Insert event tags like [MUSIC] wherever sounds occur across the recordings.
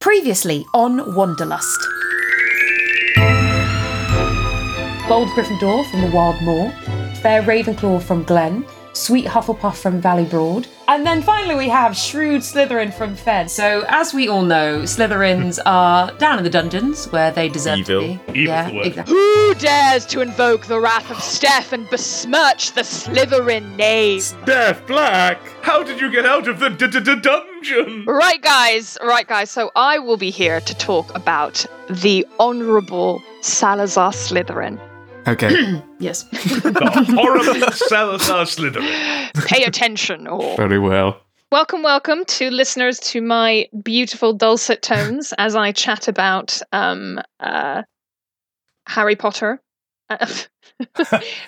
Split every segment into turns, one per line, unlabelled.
Previously on Wanderlust. Bold Gryffindor from the Wild Moor, Fair Ravenclaw from Glen, Sweet Hufflepuff from Valley Broad, and then finally we have Shrewd Slytherin from Fen. So, as we all know, Slytherins [LAUGHS] are down in the dungeons where they deserve
Evil.
to be.
Evil
yeah,
the word.
exactly.
Who dares to invoke the wrath of Steph and besmirch the Slytherin name?
Steph Black, how did you get out of the d- d- d- dungeon?
Right, guys, right, guys. So I will be here to talk about the Honourable Salazar Slytherin.
Okay, [CLEARS THROAT]
Yes. [LAUGHS]
The horrible Salazar Slytherin.
Pay attention, or
very well.
welcome, welcome to listeners to my beautiful dulcet tones as I chat about um, uh, Harry Potter. [LAUGHS]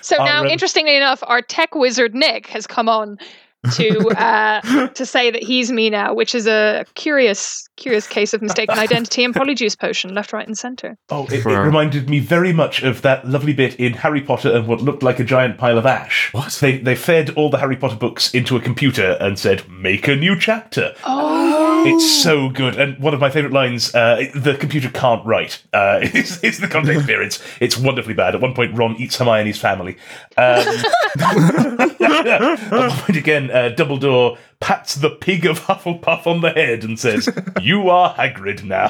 So now, interestingly enough, our tech wizard Nick has come on to uh, to say that he's me now, which is a curious curious case of mistaken [LAUGHS] identity and polyjuice potion left, right, and centre.
Oh, it, it reminded me very much of that lovely bit in Harry Potter and what looked like a giant pile of ash.
What?
They they fed all the Harry Potter books into a computer and said, "Make a new chapter."
Oh,
It's so good, and one of my favourite lines: uh, "The computer can't write." Uh, [LAUGHS] is, is the context here? It's it's wonderfully bad. At one point, Ron eats Hermione's family. Um, at [LAUGHS] one [LAUGHS] point again, uh, Dumbledore pats the pig of Hufflepuff on the head and says, "You are Hagrid now."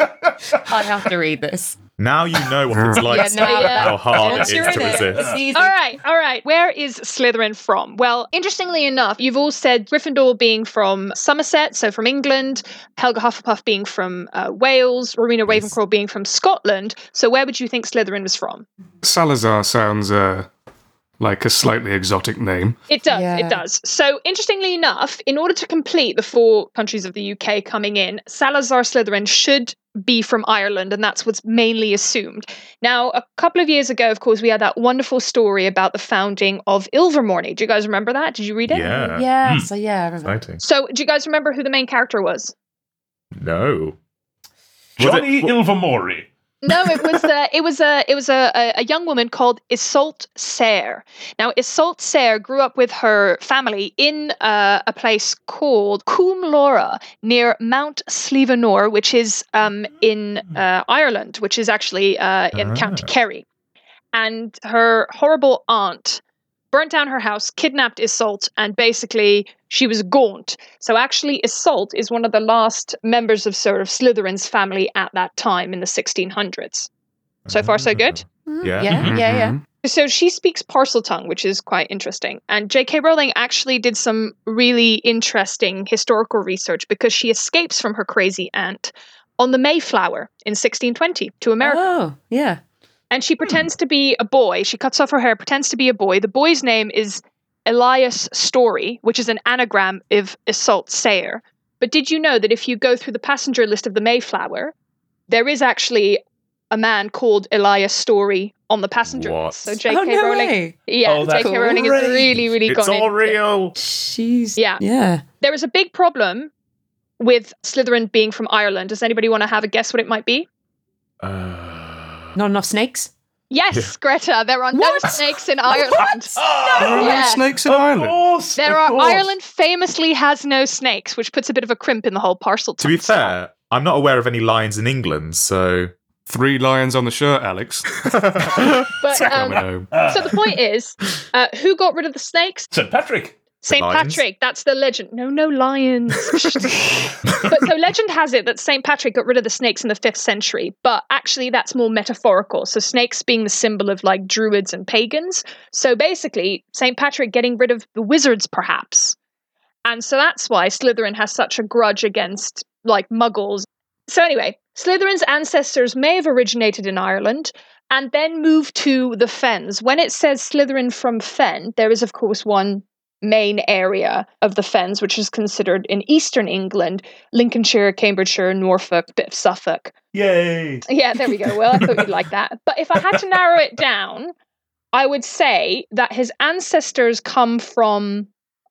[LAUGHS] [LAUGHS]
I have to read this.
Now you know what it's like.
Yeah, no,
yeah.
How hard
Once
it
you're
to
it,
resist.
it's easy.
All right, all right. Where is Slytherin from? Well, interestingly enough, you've all said Gryffindor being from Somerset, so from England, Helga Hufflepuff being from uh, Wales, Rowena Ravenclaw being from Scotland. So where would you think Slytherin was from?
Salazar sounds uh, like a slightly exotic name.
It does,
Yeah.
it does. So interestingly enough, in order to complete the four countries of the UK coming in, Salazar Slytherin should be from Ireland, and that's what's mainly assumed. Now, a couple of years ago, of course, we had that wonderful story about the founding of Ilvermorny. Do you guys remember that? Did you read it?
Yeah.
Yeah, hmm. so yeah, I remember.
Exciting.
So, do you guys remember who the main character was?
No. Was it-
Johnny
w-
Ilvermorny.
No, it was uh, it was a it was a, a, young woman called Isolt Sayre. Now, Isolt Sayre grew up with her family in uh, a place called Coombe Laura near Mount Slievenor, which is um, in uh, Ireland, which is actually uh, in County
Ah.
Kerry. And her horrible aunt burnt down her house, kidnapped Isolt, and basically she was gaunt. So actually, Isolt is one of the last members of sort of Slytherin's family at that time in the 1600s. So far, so good.
Mm,
Yeah.
Yeah, yeah, yeah.
Mhm.
So she speaks Parseltongue, which is quite interesting. And J.K. Rowling actually did some really interesting historical research because she escapes from her crazy aunt on the Mayflower in 1620 to America.
Oh, yeah.
And she pretends to be a boy. She cuts off her hair, pretends to be a boy. The boy's name is Elias Story, which is an anagram of Isolt Sayre. But did you know that if you go through the passenger list of the Mayflower, there is actually a man called Elias Story on the passenger
What?
list? So J.K.
oh, no
Rowling,
way.
yeah,
Oh, that's
J.K. Rowling
great.
is really, really
It's
gone
all real.
She's.
Yeah.
Yeah.
There is a big problem with Slytherin being from Ireland. Does anybody want to have a guess what it might be?
Uh,
Not enough snakes?
Yes,
Yeah.
Greta. There are no snakes in [LAUGHS] Ireland.
Oh,
There are no
Yeah.
snakes in
of
Ireland.
course.
There
of
are
course.
Ireland famously has no snakes, which puts a bit of a crimp in the whole parcel.
to be
tongue style.
fair, I'm not aware of any lions in England, so.
Three lions on the shirt, Alex. [LAUGHS]
But um, so the point is, uh, who got rid of the snakes?
St. Patrick.
Saint? Patrick. That's the legend. No, no lions. [LAUGHS] but so legend has it that Saint Patrick got rid of the snakes in the fifth century, but actually that's more metaphorical. So snakes being the symbol of like druids and pagans. So basically, Saint Patrick getting rid of the wizards, perhaps. And so that's why Slytherin has such a grudge against like muggles. So anyway, Slytherin's ancestors may have originated in Ireland and then moved to the Fens. When it says Slytherin from Fen, there is of course one main area of the Fens, which is considered in eastern England, Lincolnshire, Cambridgeshire, Norfolk, bit of Suffolk.
Yay.
Yeah, there we go. Well, I thought you'd like that. [LAUGHS] But if I had to narrow it down, I would say that his ancestors come from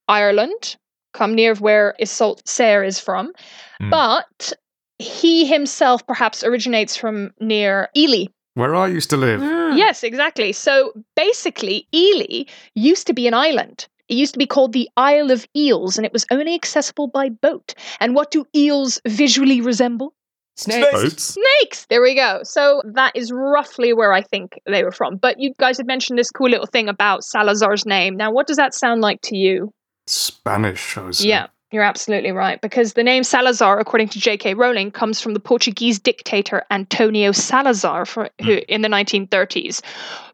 Ireland, come near where Isolt Sayre is from,
Hmm.
but he himself perhaps originates from near Ely.
Where I used to live.
Mm.
Yes, exactly. So basically, Ely used to be an island. It used to be called the Isle of Eels, and it was only accessible by boat. And what do eels visually resemble?
Snakes.
Boats.
Snakes! There we go. So that is roughly where I think they were from. But you guys had mentioned this cool little thing about Salazar's name. Now, what does that sound like to you?
Spanish, I would say.
Yeah, you're absolutely right. Because the name Salazar, according to J.K. Rowling, comes from the Portuguese dictator Antonio Salazar for, who, in the 1930s.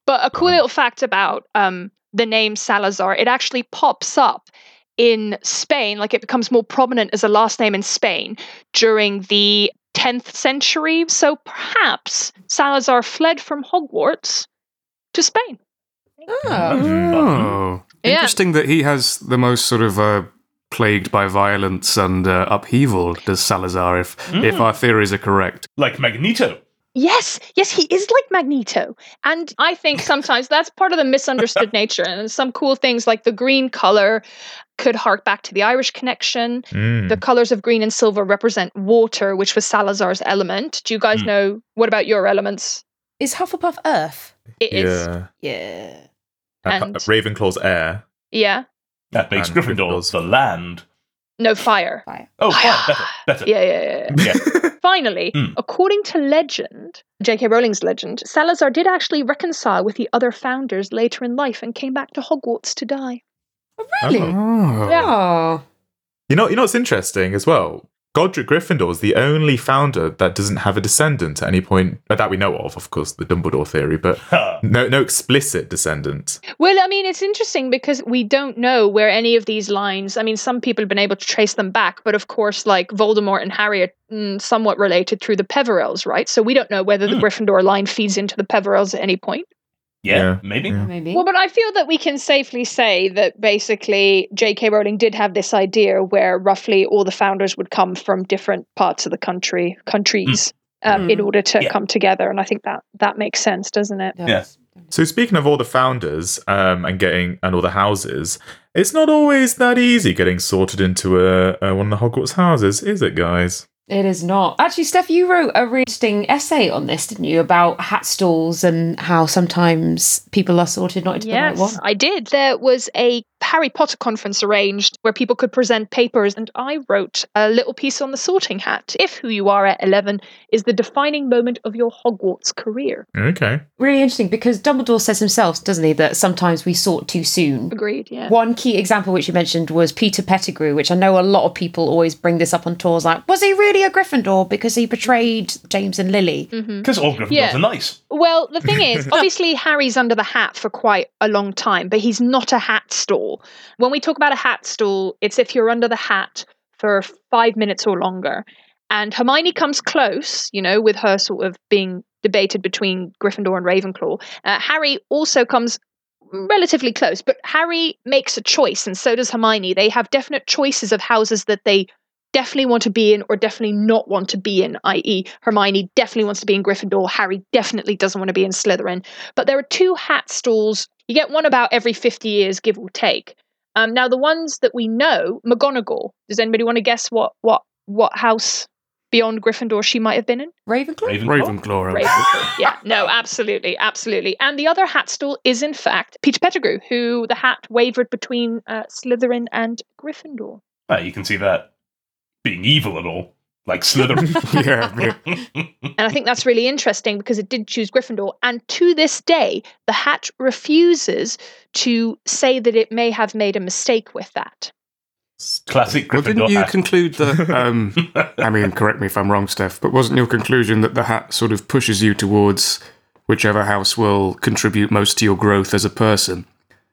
But a cool little fact about um, the name Salazar, it actually pops up in Spain, like it becomes more prominent as a last name in Spain during the 10th century. So perhaps Salazar fled from Hogwarts to Spain.
Oh.
Oh.
Yeah.
Interesting that he has the most sort of uh, plagued by violence and uh, upheaval, does Salazar, if, if our theories are correct.
Like Magneto.
Yes, yes, he is like Magneto. And I think sometimes that's part of the misunderstood [LAUGHS] nature. And some cool things like the green color could hark back to the Irish connection.
Mm.
The colors of green and silver represent water, which was Salazar's element. Do you guys
Hmm.
know what about your elements?
Is Hufflepuff Earth?
It is.
Yeah.
Yeah.
Uh,
And-
Ravenclaw's air.
Yeah.
That makes
And
Gryffindor
Gryffindor's-
the land.
No fire.
Fire.
Oh, fine, better, better.
Yeah, yeah, yeah. yeah.
Yeah. [LAUGHS]
Finally,
Hmm.
according to legend, J.K. Rowling's legend, Salazar did actually reconcile with the other founders later in life and came back to Hogwarts to die.
Really?
Oh.
Oh.
Oh.
You know, you know what's interesting as well. Godric Gryffindor is the only founder that doesn't have a descendant at any point uh, that we know of. Of course, the Dumbledore theory, but no, no explicit descendant.
Well, I mean, it's interesting because we don't know where any of these lines. I mean, some people have been able to trace them back, but of course, like Voldemort and Harry are mm, somewhat related through the Peverells, right? So we don't know whether the
Hmm.
Gryffindor line feeds into the Peverells at any point.
Yeah,
Yeah.
maybe.
Yeah.
Maybe.
Well, but I feel that we can safely say that basically J.K. Rowling did have this idea where roughly all the founders would come from different parts of the country, countries, um, in
Mm.
order to
Yeah.
come together, and I think that that makes sense, doesn't it?
Yes.
So speaking of all the founders um, and getting and all the houses, it's not always that easy getting sorted into a, a one of the Hogwarts houses, is it, guys?
It is not. Actually, Steph, you wrote a really interesting essay on this, didn't you? About hat stalls and how sometimes people are sorted not into the right
Yes,
one.
I did. There was a Harry Potter conference arranged where people could present papers, and I wrote a little piece on the sorting hat. If who you are at 11 is the defining moment of your Hogwarts career.
Okay.
Really interesting because Dumbledore says himself, doesn't he, that sometimes we sort too soon.
Agreed, yeah.
One key example which you mentioned was Peter Pettigrew, which I know a lot of people always bring this up on tours. Like, was he really a Gryffindor because he betrayed James and Lily? Mm-hmm.
Because all Gryffindors
Yeah.
are nice.
Well, the thing is, [LAUGHS] obviously, Harry's under the hat for quite a long time, but he's not a hat stall. When we talk about a hat stall, it's if you're under the hat for five minutes or longer. And Hermione comes close, you know, with her sort of being debated between Gryffindor and Ravenclaw. Uh, Harry also comes relatively close, but Harry makes a choice, and so does Hermione. They have definite choices of houses that they definitely want to be in or definitely not want to be in, i.e., Hermione definitely wants to be in Gryffindor, Harry definitely doesn't want to be in Slytherin. But there are two hat stalls. You get one about every 50 years, give or take. Um, now, the ones that we know, McGonagall. Does anybody want to guess what what what house beyond Gryffindor she might have been in?
Ravenclaw?
Ravenclaw.
Ravenclaw.
Ravenclaw. yeah, no, absolutely, absolutely. And the other hat stall is, in fact, Peter Pettigrew, who the hat wavered between uh, Slytherin and Gryffindor.
Ah, you can see that being evil at all, like Slytherin. [LAUGHS] [LAUGHS]
yeah, yeah.
And I think that's really interesting because it did choose Gryffindor. And to this day, the hat refuses to say that it may have made a mistake with that.
Classic
Well,
Gryffindor
didn't you
hat.
conclude that? [LAUGHS] Um, I mean, correct me if I'm wrong, Steph, but wasn't your conclusion that the hat sort of pushes you towards whichever house will contribute most to your growth as a person?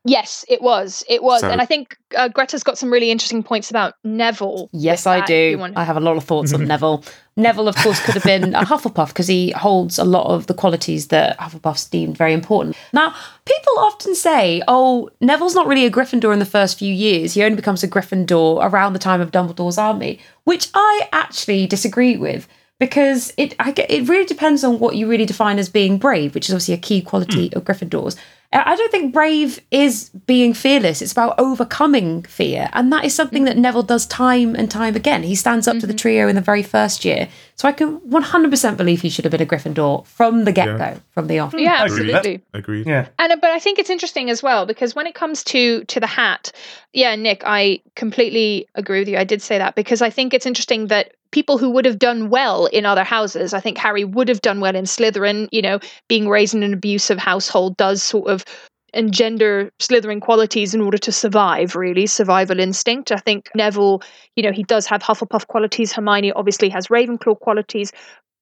Yes, it was. It was.
So-
and I think uh, Greta's got some really interesting points about Neville.
Yes, I
that, if you
do.
want-
I have a lot of thoughts on Neville. Neville, of course, could have been a Hufflepuff because he holds a lot of the qualities that Hufflepuffs deemed very important. Now, people often say, oh, Neville's not really a Gryffindor in the first few years. He only becomes a Gryffindor around the time of Dumbledore's army, which I actually disagree with because it I get, it really depends on what you really define as being brave, which is obviously a key quality of Gryffindors. I I don't think brave is being fearless. It's about overcoming fear. And that is something that Neville does time and time again. He stands up to the trio in the very first year. So I can 100% believe he should have been a Gryffindor from the get go, from the off.
Yeah,
I agree
absolutely.
Agreed.
Yeah.
And uh, but I think it's interesting as well because when it comes to to the hat, yeah, Nick, I completely agree with you. I did say that because I think it's interesting that people who would have done well in other houses, I think Harry would have done well in Slytherin. You know, being raised in an abusive household does sort of engender Slytherin qualities in order to survive. Really, survival instinct. I think Neville, you know, he does have Hufflepuff qualities. Hermione obviously has Ravenclaw qualities,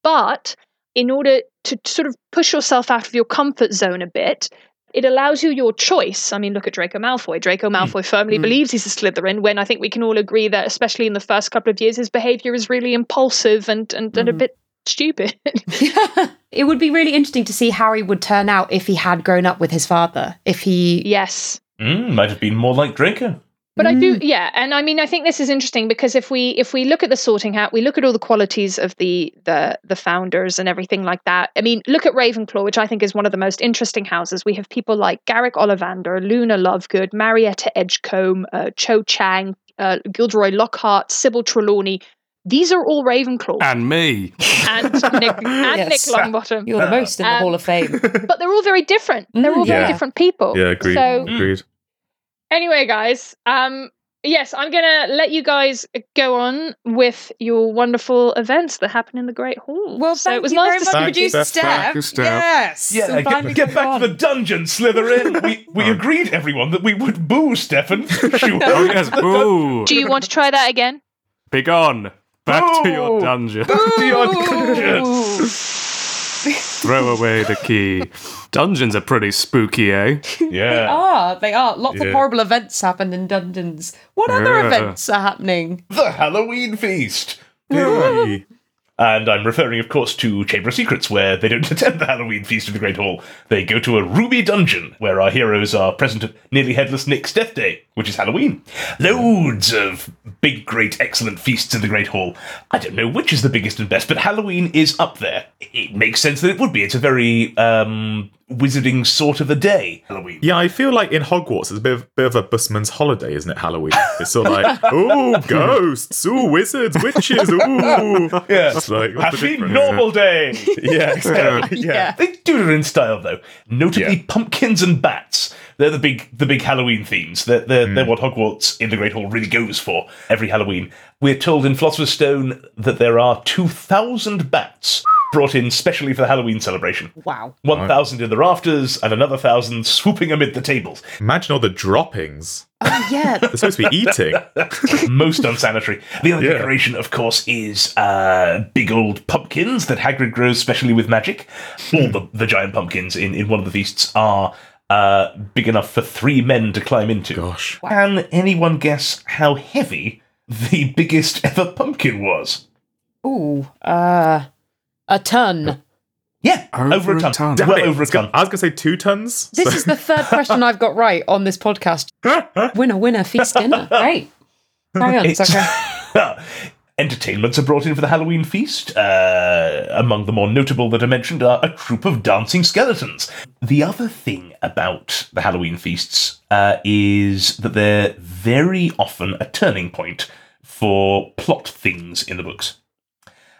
but in order to sort of push yourself out of your comfort zone a bit, it allows you your choice. I mean, look at Draco Malfoy. Draco mm. Malfoy firmly mm. believes he's a Slytherin when I think we can all agree that, especially in the first couple of years, his behavior is really impulsive and, and, and a mm. bit stupid. [LAUGHS] [LAUGHS]
It would be really interesting to see how he would turn out if he had grown up with his father. If he.
yes.
Mm, might have been more like Draco.
But I do, yeah, and I mean, I think this is interesting because if we if we look at the Sorting Hat, we look at all the qualities of the the the founders and everything like that. I mean, look at Ravenclaw, which I think is one of the most interesting houses. We have people like Garrick Ollivander, Luna Lovegood, Marietta Edgecombe, uh, Cho Chang, uh, Gilderoy Lockhart, Sybil Trelawney. These are all Ravenclaw
And me.
and Nick and [LAUGHS]
Yes.
Nick Longbottom, [LAUGHS]
You're the most in the
Um,
Hall of Fame.
but they're all very different. They're all very different people.
Yeah, agreed.
So
agreed.
anyway guys um yes i'm gonna let you guys go on with your wonderful events that happen in the great hall
Well,
so
thank
it was
you
nice
very
to
much,
Thank
see
you, Steph.
Steph.
Steph.
Yes.
Yeah,
So finally
get, get back
on.
to the dungeon, Slytherin. [LAUGHS] we we agreed, everyone, that we would boo Stefan. Sure.
Oh, yes. Ooh.
do you want to try that again
Begone. Back to your dungeon.
Back to your [LAUGHS] dungeon.
Throw away the key. Dungeons are pretty spooky, eh? Yeah.
They
Yeah.
are. They are. Lots of horrible events happen in dungeons. What other
Yeah.
events are happening?
The Halloween feast. [LAUGHS] And I'm referring, of course, to Chamber of Secrets, where they don't [LAUGHS] attend the Halloween feast of the Great Hall. They go to a ruby dungeon, where our heroes are present at nearly headless Nick's death day, which is Halloween. Loads of big, great, excellent feasts in the Great Hall. I don't know which is the biggest and best, but Halloween is up there. It makes sense that it would be. It's a very um, wizarding sort of a day, Halloween.
Yeah, I feel like in Hogwarts it's a bit of, bit of a busman's holiday, isn't it? Halloween. It's sort of like, [LAUGHS] oh, ghosts, ooh, wizards, witches, ooh. [LAUGHS]
Yeah.
It's like,
Happy normal day. [LAUGHS]
Yeah, exactly.
Yeah.
Yeah.
They do it in style though. Notably,
Yeah.
pumpkins and bats. They're the big, the big Halloween themes. They're, they're, they're what Hogwarts in the Great Hall really goes for every Halloween. We're told in Philosopher's Stone that there are two thousand bats brought in specially for the Halloween celebration.
Wow.
One thousand in the rafters and another thousand swooping amid the tables.
Imagine all the droppings.
Oh, yeah. [LAUGHS]
They're supposed to be eating. [LAUGHS]
Most unsanitary. The other
Yeah.
decoration, of course, is uh, big old pumpkins that Hagrid grows specially with magic. All the, the giant pumpkins in, in one of the feasts are uh, big enough for three men to climb into.
Gosh.
Can anyone guess how heavy the biggest ever pumpkin was?
Ooh. Uh, a ton.
Yeah,
Over
over, a
a
ton.
ton.
Damn
Well
it.
over a ton.
I was going to say two tons.
This
so-
is the [LAUGHS] third question I've got right on this podcast. [LAUGHS] Winner, winner, feast dinner. [LAUGHS] Great. Carry on. It's okay.
Entertainments are brought in for the Halloween feast. Uh, among the more notable that are mentioned are a troupe of dancing skeletons. The other thing about the Halloween feasts uh, is that they're very often a turning point for plot things in the books.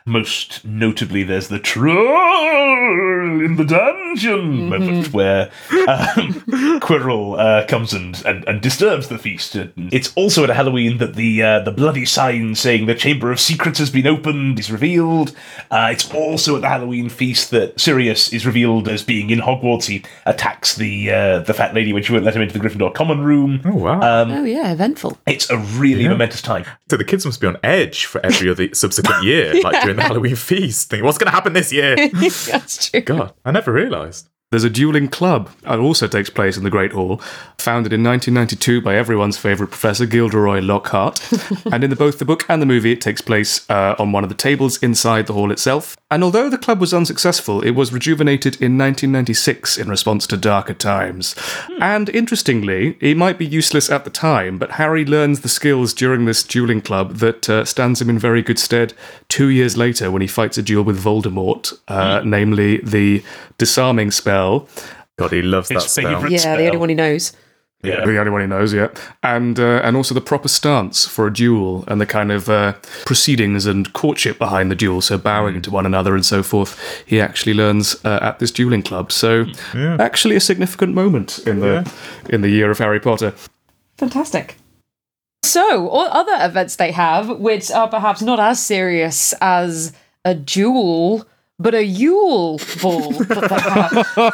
Most notably, there's the troll in the dungeon moment where um, [LAUGHS] Quirrell uh, comes and, and, and disturbs the feast. And It's also at Halloween that the uh, the bloody sign saying the Chamber of Secrets has been opened is revealed. Uh, it's also at the Halloween feast that Sirius is revealed as being in Hogwarts. He attacks the uh, the fat lady when she won't let him into the Gryffindor common room.
Oh, wow.
oh, yeah. Eventful.
It's a really momentous time.
so the kids must be on edge for every other subsequent year, like [LAUGHS] during the Halloween feast, thinking, what's going to happen this year? [LAUGHS]
That's true.
God, I never realised.
There's a dueling club. that also takes place in the Great Hall, founded in 1992 by everyone's favourite professor, Gilderoy Lockhart. [LAUGHS] and in the, both the book and the movie, it takes place uh, on one of the tables inside the hall itself. And although the club was unsuccessful, it was rejuvenated in 1996 in response to darker times. And interestingly, it might be useless at the time, but Harry learns the skills during this dueling club that uh, stands him in very good stead two years later when he fights a duel with Voldemort, uh, namely the disarming spell
God, he loves
His
that spell.
favourite-
Yeah, the only one he knows.
Yeah.
The only one he knows, yeah, and uh, and also the proper stance for a duel and the kind of uh, proceedings and courtship behind the duel, so bowing to one another and so forth. He actually learns uh, at this dueling club, so actually a significant moment in the in the year of Harry Potter.
Fantastic. So, all other events they have, which are perhaps not as serious as a duel, but a Yule ball that they have.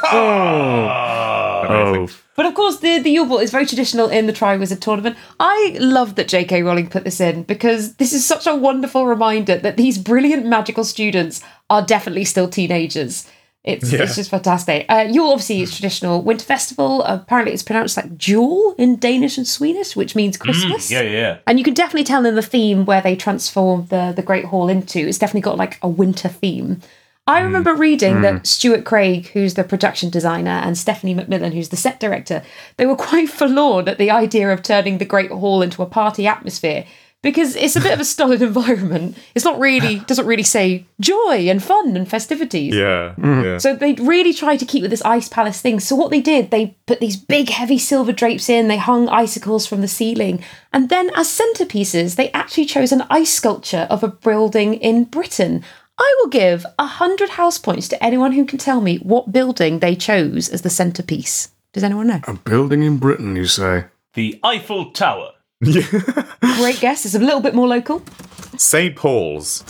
Oh,
But of course, the, the Yule Ball is very traditional in the Triwizard Tournament. I love that J.K. Rowling put this in because this is such a wonderful reminder that these brilliant magical students are definitely still teenagers. It's,
Yeah.
it's just fantastic. Uh, Yule obviously is traditional winter festival. Apparently, it's pronounced like Jule in Danish and Swedish, which means Christmas.
Yeah, yeah, yeah.
And you can definitely tell in the theme where they transform the, the Great Hall into. It's definitely got like a winter theme. I mm. remember reading that mm. Stuart Craig, who's the production designer, and Stephanie McMillan, who's the set director, they were [LAUGHS] quite forlorn at the idea of turning the Great Hall into a party atmosphere because it's a bit of a stolid [LAUGHS] environment. It's not really doesn't really say joy and fun and festivities.
Yeah, mm. yeah.
So they really tried to keep with this ice palace thing. So what they did, they put these big heavy silver drapes in, they hung icicles from the ceiling, and then as centerpieces, they actually chose an ice sculpture of a building in Britain. I will give a hundred house points to anyone who can tell me what building they chose as the centerpiece. Does anyone know?
a building in Britain, you say?
The Eiffel Tower. [LAUGHS]
Great guess. It's a little bit more local.
St. Paul's.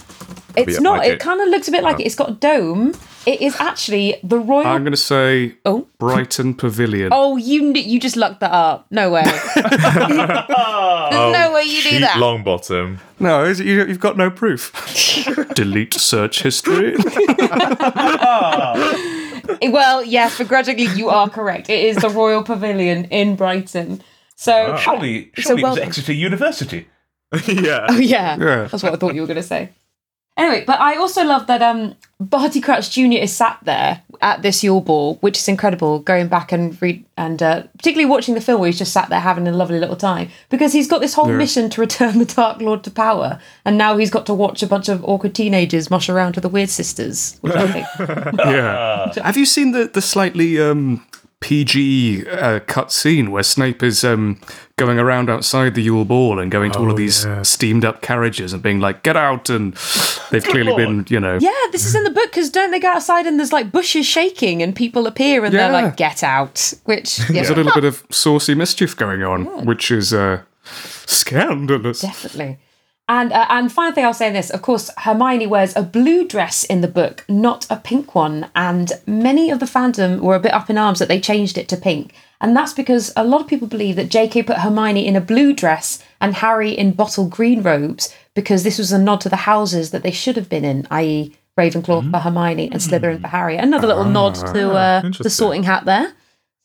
It's
up
not.
my
It
gate.
kind of looks a bit like it. It's got a dome. It is actually the Royal.
I'm going to say
oh.
Brighton Pavilion.
Oh, you you just lucked that up. No way. [LAUGHS] There's no oh, way you do that.
long bottom.
No, is it, you, you've got no proof. [LAUGHS] Delete search history. [LAUGHS]
Eh, well, yes, begrudgingly, you are correct. It is the Royal Pavilion in Brighton. So, ah.
Surely,
So
surely
well
it was
done.
Exeter University.
yeah.
oh yeah,
Yeah.
that's what I thought you were going to say. Anyway, but I also love that um, Barty Crouch Jr. is sat there at this Yule Ball, which is incredible. Going back and read, and uh, particularly watching the film where he's just sat there having a lovely little time because he's got this whole mission to return [LAUGHS] the Dark Lord to power, and now he's got to watch a bunch of awkward teenagers mosh around to the Weird Sisters. Which I think. [LAUGHS] [LAUGHS]
yeah. Have you seen the the slightly um, PG uh, cut scene where Snape is um, going around outside the Yule Ball and going to all of these steamed up carriages and being like, "Get out!" and they've clearly been, you know,
Yeah, this is in the book because don't they go outside and there's like bushes shaking and people appear and they're like, get out. Which, [LAUGHS] yeah,
there's a little bit of saucy mischief going on, which is uh, scandalous.
definitely. And uh, and final thing I'll say this, of course, Hermione wears a blue dress in the book, not a pink one. And many of the fandom were a bit up in arms that they changed it to pink. And that's because a lot of people believe that J.K. put Hermione in a blue dress and Harry in bottle green robes because this was a nod to the houses that they should have been in, i.e., Ravenclaw for Hermione and Slytherin for Harry. Another little nod to uh, the sorting hat there.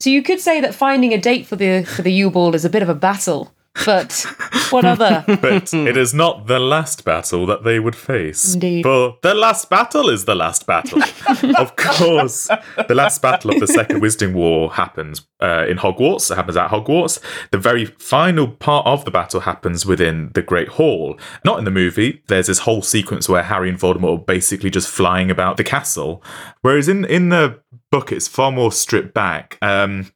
So you could say that finding a date for the for the Yule Ball is a bit of a battle. But what other? [LAUGHS]
But [LAUGHS] it is not the last battle that they would face.
Indeed.
For the last battle is the last battle. [LAUGHS] of course, the last battle of the Second Wizarding War happens uh, in Hogwarts. It happens at Hogwarts. The very final part of the battle happens within the Great Hall. Not in the movie. There's this whole sequence where Harry and Voldemort are basically just flying about the castle. Whereas in, in the book, it's far more stripped back. Um,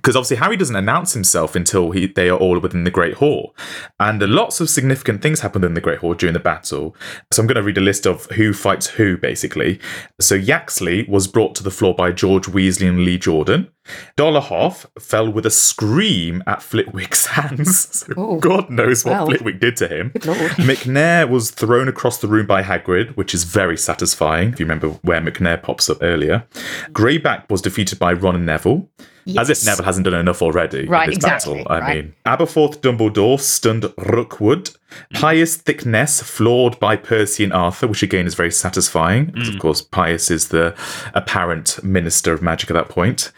because obviously Harry doesn't announce himself until he they are all within the Great Hall, and lots of significant things happen in the Great Hall during the battle. So I'm going to read a list of who fights who, basically. So Yaxley was brought to the floor by George Weasley and Lee Jordan. Dolohov fell with a scream at Flitwick's [LAUGHS] hands. So
Oh.
God knows what
Well.
Flitwick did to him. [LAUGHS] Macnair was thrown across the room by Hagrid, which is very satisfying. If you remember where Macnair pops up earlier, Greyback was defeated by Ron and Neville. As if Neville hasn't done enough already
Right,
in this
exactly,
battle. I
right.
mean, Aberforth Dumbledore stunned Rookwood. Pius Thicknesse floored by Percy and Arthur, which again is very satisfying. Because of course, Pius is the apparent minister of magic at that point.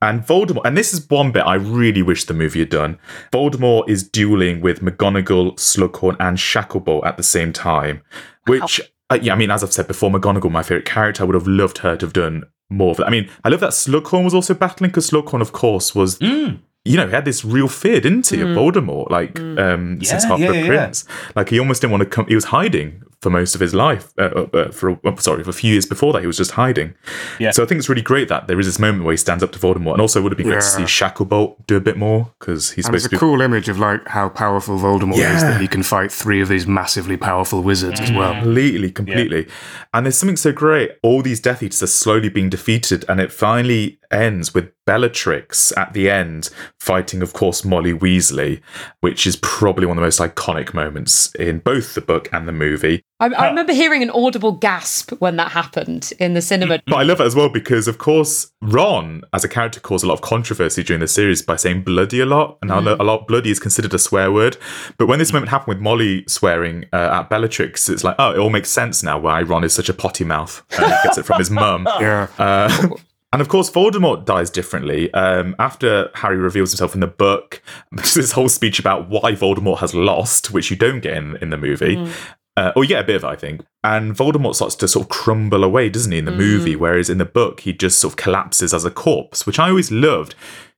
And Voldemort, and this is one bit I really wish the movie had done. Voldemort is dueling with McGonagall, Slughorn, and Shacklebolt at the same time, which. Uh, yeah, I mean, as I've said before, McGonagall, my favorite character, I would have loved her to have done more of it. I mean, I love that Slughorn was also battling because Slughorn, of course, was hmm. you know, he had this real fear, didn't he, of hmm. Voldemort, like hmm. um, since Half
yeah,
Blood
yeah,
Prince. Like he almost didn't want to come. He was hiding for most of his life. Uh, uh, for uh, sorry, for a few years before that, he was just hiding.
Yeah.
So I think it's really great that there is this moment where he stands up to Voldemort, and also it would have been great to see Shacklebolt do a bit more because he's
And it's
supposed
a
to be.
cool image of like how powerful Voldemort is that he can fight three of these massively powerful wizards as well.
Completely, completely. And there's something so great. All these Death Eaters are slowly being defeated, and it finally ends with Bellatrix at the end fighting, of course, Molly Weasley, which is probably one of the most iconic moments in both the book and the movie.
I, I remember hearing an audible gasp when that happened in the cinema.
But I love it as well because, of course, Ron, as a character, caused a lot of controversy during the series by saying bloody a lot. And now a lot bloody is considered a swear word. But when this moment happened with Molly swearing uh, at Bellatrix, it's like, oh, it all makes sense now why Ron is such a potty mouth. And he gets it from his mum. [LAUGHS]
Yeah.
Uh, [LAUGHS] and of course, Voldemort dies differently. Um, after Harry reveals himself in the book, [LAUGHS] there's this whole speech about why Voldemort has lost, which you don't get in, in the movie. Uh, or you get a bit of it, I think. And Voldemort starts to sort of crumble away, doesn't he, in the movie? Whereas in the book, he just sort of collapses as a corpse, which I always loved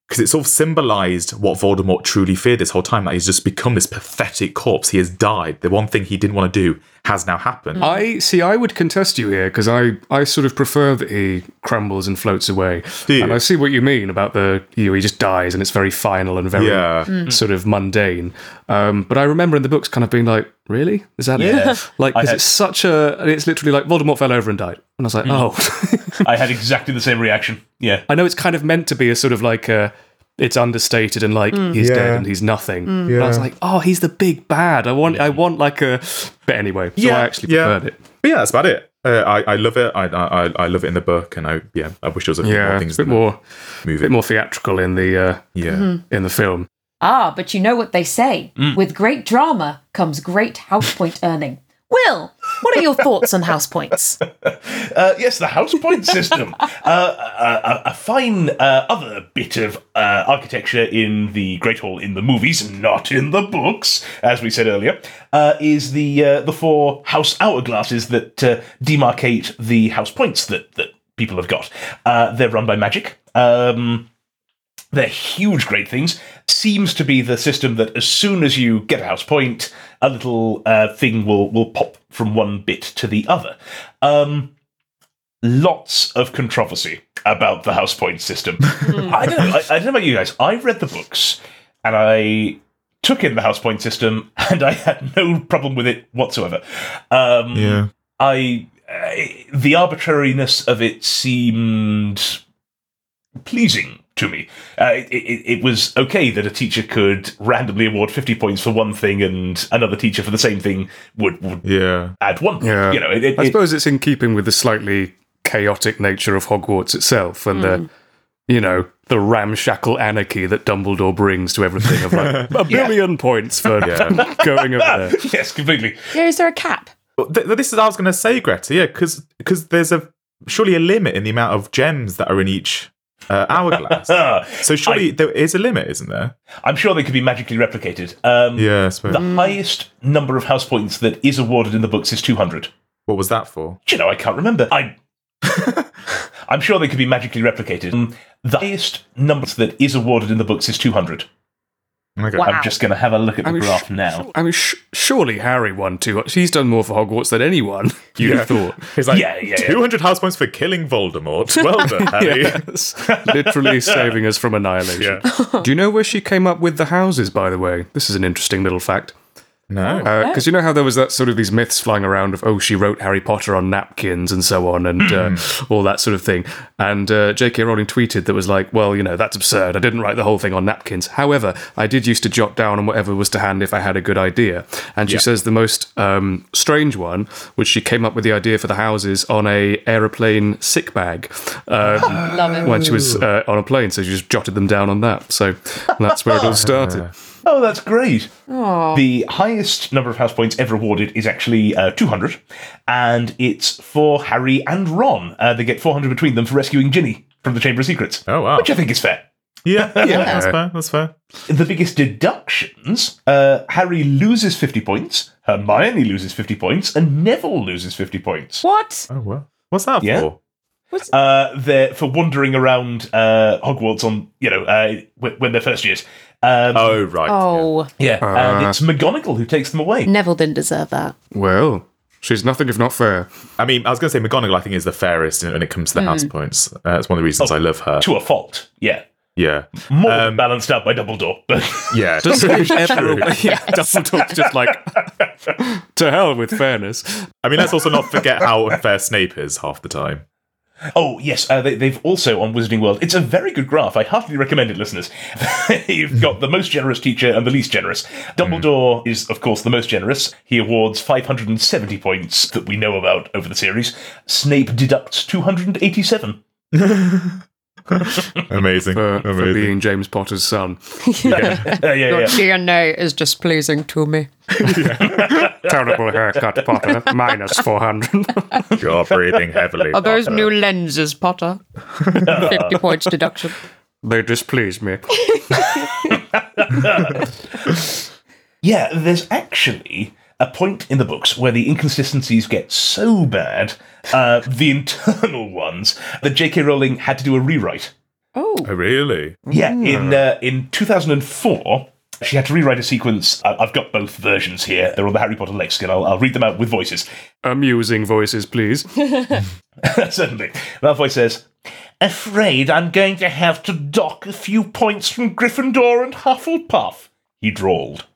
because it sort of symbolized what Voldemort truly feared this whole time that he's just become this pathetic corpse. He has died. The one thing he didn't want to do has now happened.
I see. I would contest you here because I, I sort of prefer that he crumbles and floats away. And I see what you mean about the you know, he just dies and it's very final and very
Yeah. Mm. Mm.
sort of mundane. Um, but I remember in the books kind of being like, really, is that
Yeah.
it? [LAUGHS] Like,
I
because
had-
it's such a. It's literally like Voldemort fell over and died, and I was like, mm. oh.
I had [LAUGHS] exactly the same reaction. Yeah.
I know it's kind of meant to be a sort of like a. It's understated and like he's
Yeah.
dead and he's nothing. But I was like, oh, he's the big bad. I want, I want like a. [LAUGHS] But anyway, so I actually
yeah.
preferred it.
But yeah, that's about it. Uh, I, I love it. I, I I love it in the book, and I yeah, I wish there was a few more
Yeah,
things
a bit more,
movie.
bit more theatrical in the uh,
yeah,
in the film.
Ah, but you know what they say. With great drama comes great house point earning. [LAUGHS]
Will, what are your thoughts on house points? [LAUGHS]
Uh, yes, the house point system. [LAUGHS] uh, a, a, a fine uh, other bit of uh, architecture in the Great Hall in the movies, not in the books, as we said earlier, uh, is the uh, the four house hourglasses that uh, demarcate the house points that that people have got. Uh, they're run by magic. Um, they're huge, great things. Seems to be the system that as soon as you get a house point, a little uh, thing will will pop from one bit to the other. Um, lots of controversy about the house point system. [LAUGHS] I don't know. I, I don't know about you guys. I read the books and I took in the house point system, [LAUGHS] and I had no problem with it whatsoever. Um,
yeah.
I uh, the arbitrariness of it seemed pleasing to me. Uh, it, it, it was okay that a teacher could randomly award fifty points for one thing, and another teacher for the same thing would, would
Yeah.
add one.
Yeah,
you know, it, it,
I
it-
suppose it's in keeping with the slightly chaotic nature of Hogwarts itself and the, you know, the ramshackle anarchy that Dumbledore brings to everything of like [LAUGHS] a billion points for
Yeah. [LAUGHS]
going over there. [LAUGHS]
yes, completely.
Yeah, is there a cap?
Th- this is what I was going to say, Greta. Yeah, because there's a surely a limit in the amount of gems that are in each uh, hourglass. [LAUGHS] So surely there is a limit, isn't there?
I'm sure they could be magically replicated. Um,
Yeah. I.
The highest number of house points that is awarded in the books is 200.
What was that for?
Do you know, I can't remember. I, [LAUGHS] I'm sure they could be magically replicated. Um, The highest number that is awarded in the books is 200.
Okay.
Wow.
I'm just going to have a look at the
I mean,
graph
sh-
now.
I mean, sh- surely Harry won too. He's done more for Hogwarts than anyone. [LAUGHS] You'd
Yeah.
have thought.
He's like,
Yeah, yeah, yeah.
200 house points for killing Voldemort. [LAUGHS] Well done, Harry.
Yes. [LAUGHS] Literally saving us from annihilation.
Yeah.
Do you know where she came up with the houses, by the way? This is an interesting little fact.
No.
Because you know how there was that sort of these myths flying around of oh she wrote Harry Potter on napkins and so on and uh, all that sort of thing. And uh, J.K. Rowling tweeted that was like, well, you know, that's absurd. I didn't write the whole thing on napkins. However, I did used to jot down on whatever was to hand if I had a good idea. And she
Yeah.
says the most um, strange one, which she came up with the idea for the houses on a aeroplane sick bag. Um, [LAUGHS] when she was uh, on a plane, so she just jotted them down on that. So that's where it all [LAUGHS] started.
Oh, that's great. The highest number of house points ever awarded is actually uh, 200, and it's for Harry and Ron. Uh, they get 400 between them for rescuing Ginny from the Chamber of Secrets,
Oh, wow.
which I think is fair. [LAUGHS]
Yeah, yeah, that's fair. That's fair.
The biggest deductions uh, Harry loses 50 points, Hermione loses 50 points, and Neville loses 50 points.
What?
Oh, well. What's that
Yeah.
for?
Uh, they're for wandering around uh, Hogwarts on, you know, uh, when, when they're first years. Um,
Oh, right.
Oh,
yeah, and
Uh.
it's McGonagall who takes them away.
Neville didn't deserve that.
Well, She's nothing if not fair.
I mean, I was going to say McGonagall. I think is the fairest when it comes to the house points. Uh, that's one of the reasons I love her.
To a fault, yeah.
Yeah,
More than balanced out by Dumbledore, but [LAUGHS]
yeah.
Does Snape ever? Yeah, Dumbledore's just like [LAUGHS] to hell with fairness.
I mean, let's also not forget how unfair Snape is half the time.
Oh, yes, uh, they, they've also on Wizarding World. It's a very good graph. I heartily recommend it, listeners. [LAUGHS] You've got the most generous teacher and the least generous. Dumbledore is, of course, the most generous. He awards 570 points that we know about over the series. Snape deducts 287. [LAUGHS] [LAUGHS]
Amazing,
For, for being James Potter's son. [LAUGHS]
Yeah, yeah, yeah.
DNA is displeasing to me. [LAUGHS]
Terrible haircut, Potter. Minus 400.
You're breathing heavily.
Are those
Potter.
new lenses, Potter? 50 points deduction.
they displease me.
Yeah, there's actually a point in the books where the inconsistencies get so bad, uh, the [LAUGHS] internal ones, that J.K. Rowling had to do a rewrite.
Oh.
Oh, really?
Yeah, in uh, in 2004, she had to rewrite a sequence. I- I've got both versions here. They're on the Harry Potter lexicon. I'll, I'll read them out with voices.
Amusing voices, please. [LAUGHS]
Certainly. Malfoy says, Afraid I'm going to have to dock a few points from Gryffindor and Hufflepuff, he drawled.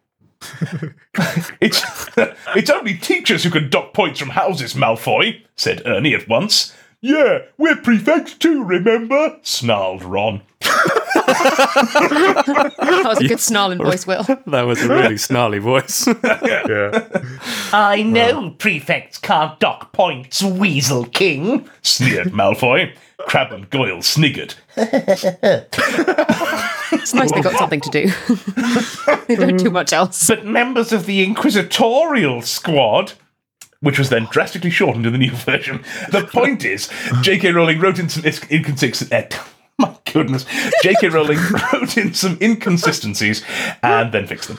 [LAUGHS] it's [LAUGHS] it's only teachers who can dock points from houses, Malfoy, said Ernie at once. Yeah, we're prefects too, remember? snarled Ron.
That was a good [LAUGHS] snarling voice, Will.
That was a really snarly voice.
Yeah.
I know prefects can't dock points, Weasel King, sneered Malfoy. Crabbe and Goyle sniggered.
It's nice they got something to do. [LAUGHS] they don't do mm. much else.
but members of the Inquisitorial Squad, which was then drastically shortened in the new version. The point is, J.K. Rowling wrote in some is- inconsistencies. Eh, [LAUGHS] my goodness, J.K. Rowling [LAUGHS] wrote in some inconsistencies and then fixed them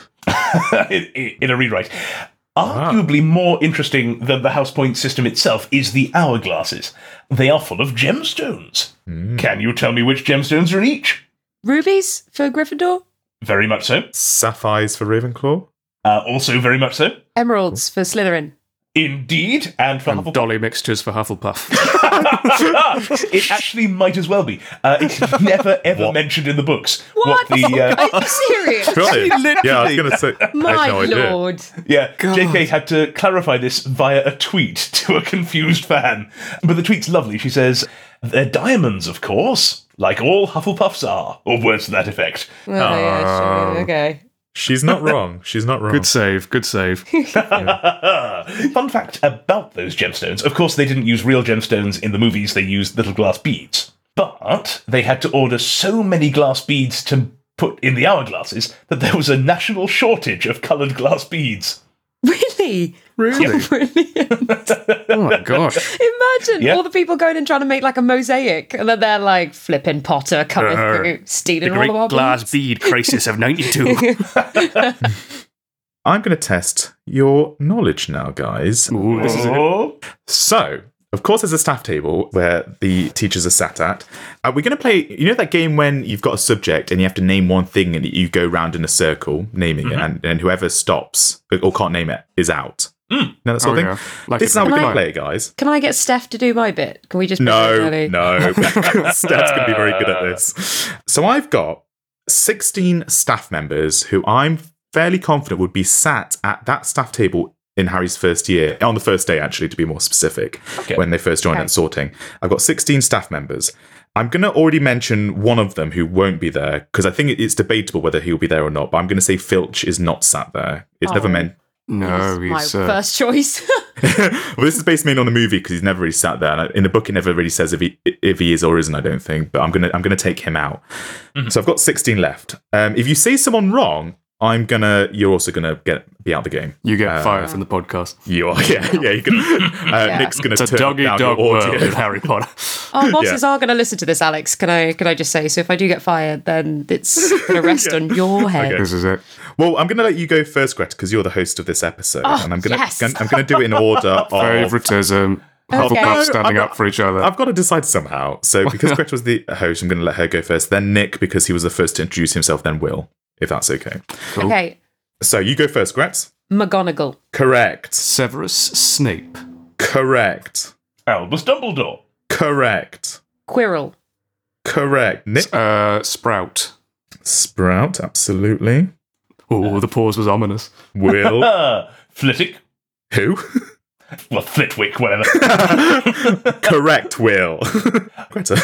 in, in- in a rewrite. Ah. Arguably more interesting than the house point system itself is the hourglasses. They are full of gemstones. Hmm. Can you tell me which gemstones are in each?
Rubies for Gryffindor?
Very much so.
Sapphires for Ravenclaw.
Uh, also, very much so.
Emeralds for Slytherin.
Indeed, and for
and
Hufflepuff.
dolly mixtures for Hufflepuff. [LAUGHS]
it actually might as well be. Uh, it's [LAUGHS] never ever
What?
mentioned in the books.
What?
the uh,
Are you serious?
Really? Yeah, I was going to say.
My
had no idea.
lord.
yeah, JK had to clarify this via a tweet [LAUGHS] to a confused fan. But the tweet's lovely. She says, "They're diamonds, of course, like all Hufflepuffs are," or words to that effect.
Oh, yeah, sure. Um, okay.
She's not wrong. She's not wrong.
Good save, good save. [LAUGHS]
Fun fact about those gemstones: of course, they didn't use real gemstones in the movies. They used little glass beads, but they had to order so many glass beads to put in the hourglasses that there was a national shortage of coloured glass beads. [LAUGHS]
Really?
Really? [LAUGHS]
Brilliant.
Oh my gosh.
Imagine
Yeah.
all the people going and trying to make like a mosaic, and then they're like flipping Potter coming
Uh,
through,
The
stealing all
great
of our
glass
beads.
bead crisis of 92. [LAUGHS]
I'm going to test your knowledge now, guys.
Ooh, this is a
Oh,
So, of course, there's a staff table where the teachers are sat at. Are we going to play? You know that game when you've got a subject and you have to name one thing and you go round in a circle naming it, and, and whoever stops or can't name it is out. No, that sort
Oh,
of
yeah.
thing.
Like
this is how we're going to play it, guys.
Can I get Steph to do my bit? Can we just
No,
Ellie?
no. [LAUGHS] [LAUGHS] Steph's going to be very good at this. So I've got 16 staff members who I'm fairly confident would be sat at that staff table in Harry's first year, on the first day, actually, to be more specific,
Okay.
when they first joined
Okay.
at sorting. I've got 16 staff members. I'm going to already mention one of them who won't be there because I think it's debatable whether he'll be there or not. But I'm going to say Filch is not sat there. It's oh. never
Oh.
meant.
No,
my
he's. Uh,
first choice. [LAUGHS] [LAUGHS]
well, this is based mainly on the movie because he's never really sat there. And in the book, it never really says if he if he is or isn't. I don't think. But I'm gonna I'm gonna take him out. So I've got 16 left. Um, if you say someone wrong, I'm gonna. You're also gonna get be out of the game.
you get
uh,
fired from the podcast.
You are. [LAUGHS] Yeah. Yeah. You can. Uh, Nick's gonna
It's a
turn
doggy dog world with Harry Potter.
Our bosses are going to listen to this, Alex. Can I? Can I just say? So if I do get fired, then it's going to rest on your head.
This is it.
Well, I'm gonna let you go first, Greta, because you're the host of this episode,
Oh,
and I'm gonna
yes.
I'm gonna do it in order [LAUGHS] of.
Favoritism.
Okay.
Hufflepuff
No,
standing
I'm-
up for each other.
I've got to decide somehow. So [LAUGHS] because Greta was the host, I'm going to let her go first. Then Nick, because he was the first to introduce himself. Then Will, if that's okay.
Okay.
So you go first, Gret.
McGonagall.
Correct.
Severus Snape.
Correct.
Albus Dumbledore.
Correct.
Quirrell.
Correct. Nick
Uh, Sprout.
Sprout, absolutely.
Oh, the pause was ominous.
Will. [LAUGHS]
Flitwick.
Who? [LAUGHS]
Well, Flitwick, whatever. [LAUGHS]
Correct, Will. Greta.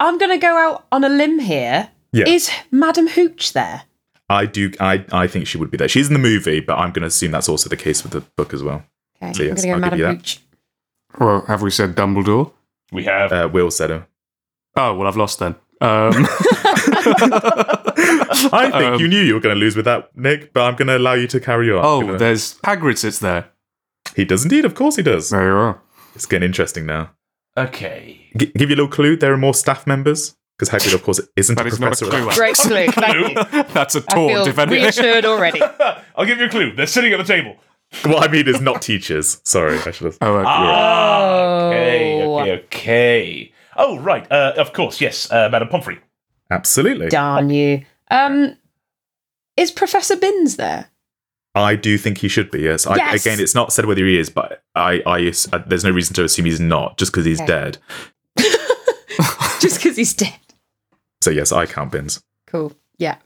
I'm going to go out on a limb here.
Yeah.
Is Madam Hooch there?
I do. I, I think she would be there. She's in the movie, but I'm going to assume that's also the case with the book as well.
Okay,
So yes,
I'm going
I'll
to
give
go
you
Madam
that.
Hooch.
Well, have we said Dumbledore?
we have.
Uh, Will said her.
Oh, well, I've lost then. Um, [LAUGHS]
I think
Um,
you knew you were going to lose with that, Nick, but I'm going to allow you to carry on.
Oh,
gonna-
there's Hagrid sits there.
he does indeed. Of course, he does.
There you are.
It's getting interesting now.
okay.
G- give you a little clue. There are more staff members because Hagrid, of course, isn't
That
a
is not a
professor.
clue.
Great clue. [LAUGHS] Thank you. [LAUGHS]
That's a
I
taunt, if
feel
anything.
reassured already.
I'll give you a clue. They're sitting at the table.
what I mean is not teachers. Sorry, I should have.
Oh, okay.
Ah, okay,
Oh.
okay, okay. Oh, right. Uh, of course, yes, uh, Madam Pomfrey.
Absolutely.
Darn you. Um, is Professor Binns there?
I do think he should be. Yes. I,
Yes!
Again, it's not said whether he is, but I, I, uh, there's no reason to assume he's not just because he's
Okay.
dead. [LAUGHS] [LAUGHS]
Just because he's dead.
So yes, I count Binns.
Cool. Yeah.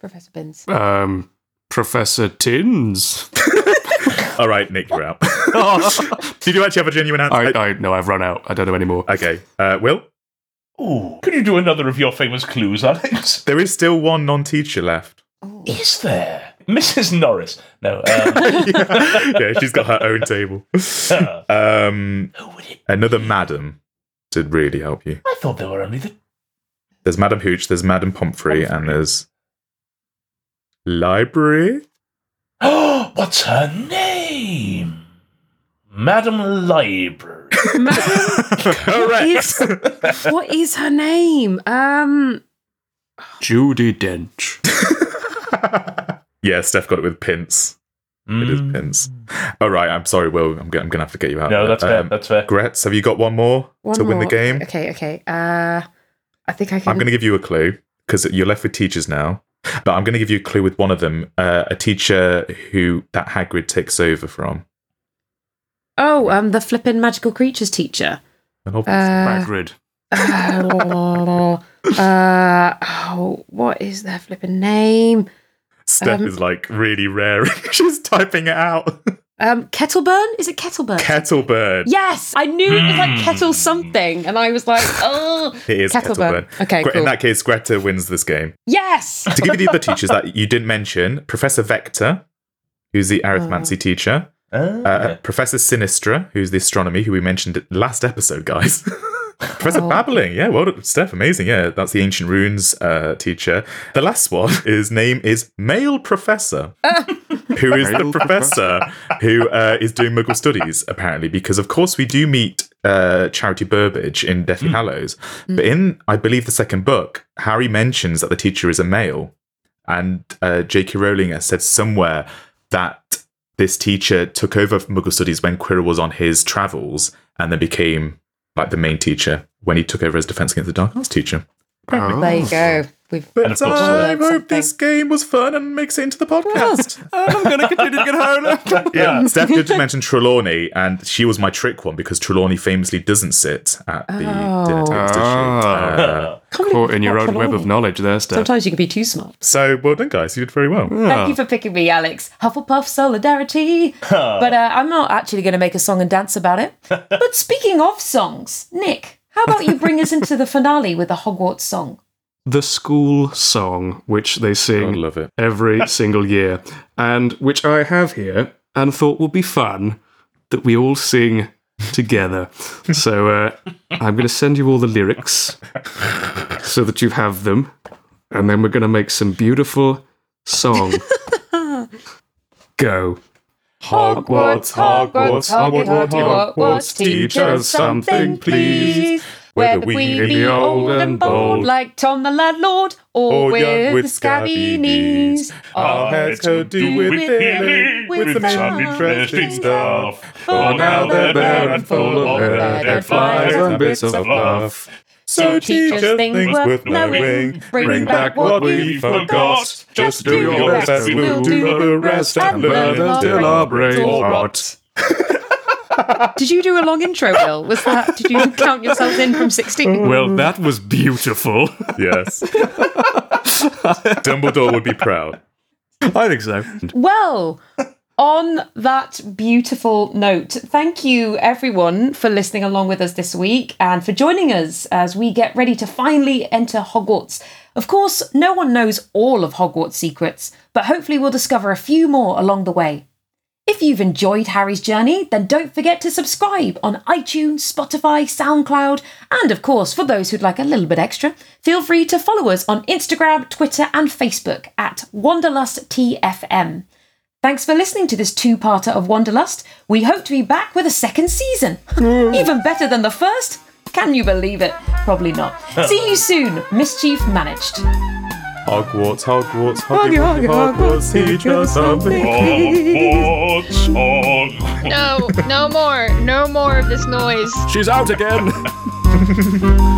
Professor Binns.
Um, Professor Tins. [LAUGHS]
All right, Nick, you're out. Did you actually have a genuine answer?
I, I no, I've run out. I don't know anymore.
okay, uh, Will.
Ooh, could you do another of your famous clues, Alex? [LAUGHS]
There is still one non-teacher left.
Is there? Mrs. Norris. No. Um, [LAUGHS]
yeah, she's got her own table. [LAUGHS] Um,
who would it?
another madam to really help you.
I thought there were only the.
There's Madam Hooch, there's Madam Pomfrey, and there's library.
Oh, [GASPS] what's her name? Madam Library.
What is, what is her name? Um,
Judi Dench.
yeah, Steph got it with Pince. It is
Mm.
Pince. All right, I'm sorry, Will. I'm, go- I'm going to have to get you out.
No,
there.
that's fair.
Um,
that's fair.
Gretz, have you got one more
one
to win the game?
Okay, okay. Uh, I think I can.
I'm going to give you a clue because you're left with teachers now. But I'm going to give you a clue with one of them, uh, a teacher who that Hagrid takes over from.
Oh, um, the flippin' magical creatures teacher.
And obviously-
Uh,
Hagrid.
uh, [LAUGHS] uh, oh, what is their flippin' name?
Steph
um,
is like really rare. [LAUGHS] She's typing it out.
Um, Kettleburn? Is it Kettleburn?
Kettleburn.
yes, I knew it was like
Hmm.
Kettle something, and I was like, oh, [LAUGHS]
It is
Kettleburn.
Kettlebird.
Okay,
Gre-
cool.
In that case, Greta wins this game.
yes.
To give you the other teachers that you didn't mention, Professor Vector, who's the arithmancy
Oh.
teacher,
Ah,
uh, Professor Sinistra, who's the astronomy, who we mentioned last episode, guys. [LAUGHS] Professor
Oh.
Babbling, yeah, well Steph, amazing, yeah, that's the ancient runes uh, teacher. The last one, [LAUGHS] his name is Male Professor, [LAUGHS] who is the professor who uh, is doing Muggle studies, apparently, because of course we do meet uh, Charity Burbage in Deathly Hallows, but in, I believe, the second book, Harry mentions that the teacher is a male, and uh, J.K. Rowling has said somewhere that this teacher took over from Muggle Studies when Quirrell was on his travels, and then became like the main teacher when he took over as Defense Against the Dark Arts teacher.
Oh.
There you go. We've
But I hope
something.
this game was fun and makes it into the podcast. [LAUGHS]
I'm going to continue to get higher. [LAUGHS]
yeah, Steph did mention Trelawney, and she was my trick one because Trelawney famously doesn't sit at the
Oh.
dinner table, does she?
Ah.
Uh,
Can't
Caught
believe
in your own web of knowledge there, Steph.
Sometimes you can be too smart.
so well done, guys. You did very well.
Thank you for picking me, Alex. Hufflepuff solidarity. [LAUGHS] but uh, I'm not actually going to make a song and dance about it. [LAUGHS] but speaking of songs, Nick, how about you bring us into the finale with a Hogwarts song?
The school song, which they
I
sing
love it.
every [LAUGHS] single year, and which I have here and thought would be fun that we all sing together. so uh, I'm going to send you all the lyrics so that you have them, and then we're going to make some beautiful song. [LAUGHS] Go.
Hogwarts, Hogwarts, Hogwarts, Hogwarts, teach us something, please. Whether we be old and bold like Tom the landlord, or
Or young
with, scabby knees,
Our heads to do with feeling,
with
some interesting stuff.
For
now they're bare and full of hair,
dead
flies and bits of fluff.
So teachers things worth knowing. Bring back what we forgot. Just do your best. we'll do the rest and learn until our brains rot.
Did you do a long intro, Will? Was that? Did you count yourselves in from sixteen?
Well, that was beautiful.
Yes. [LAUGHS] Dumbledore would be proud.
I think so.
Well, on that beautiful note, thank you everyone for listening along with us this week and for joining us as we get ready to finally enter Hogwarts. Of course, no one knows all of Hogwarts' secrets, but hopefully we'll discover a few more along the way. If you've enjoyed Harry's journey, then don't forget to subscribe on iTunes, Spotify, SoundCloud, and of course, for those who'd like a little bit extra, feel free to follow us on Instagram, Twitter, and Facebook at WanderlustTFM. Thanks for listening to this two parter of Wanderlust. We hope to be back with a second season. [LAUGHS] Even better than the first? Can you believe it? Probably not. [LAUGHS] See you soon. Mischief managed.
Hogwarts, Hogwarts, Hogwarts, Hogwarts, teach us something.
Hogwarts, Hogwarts.
No, no more. No more of this noise.
She's out again. [LAUGHS]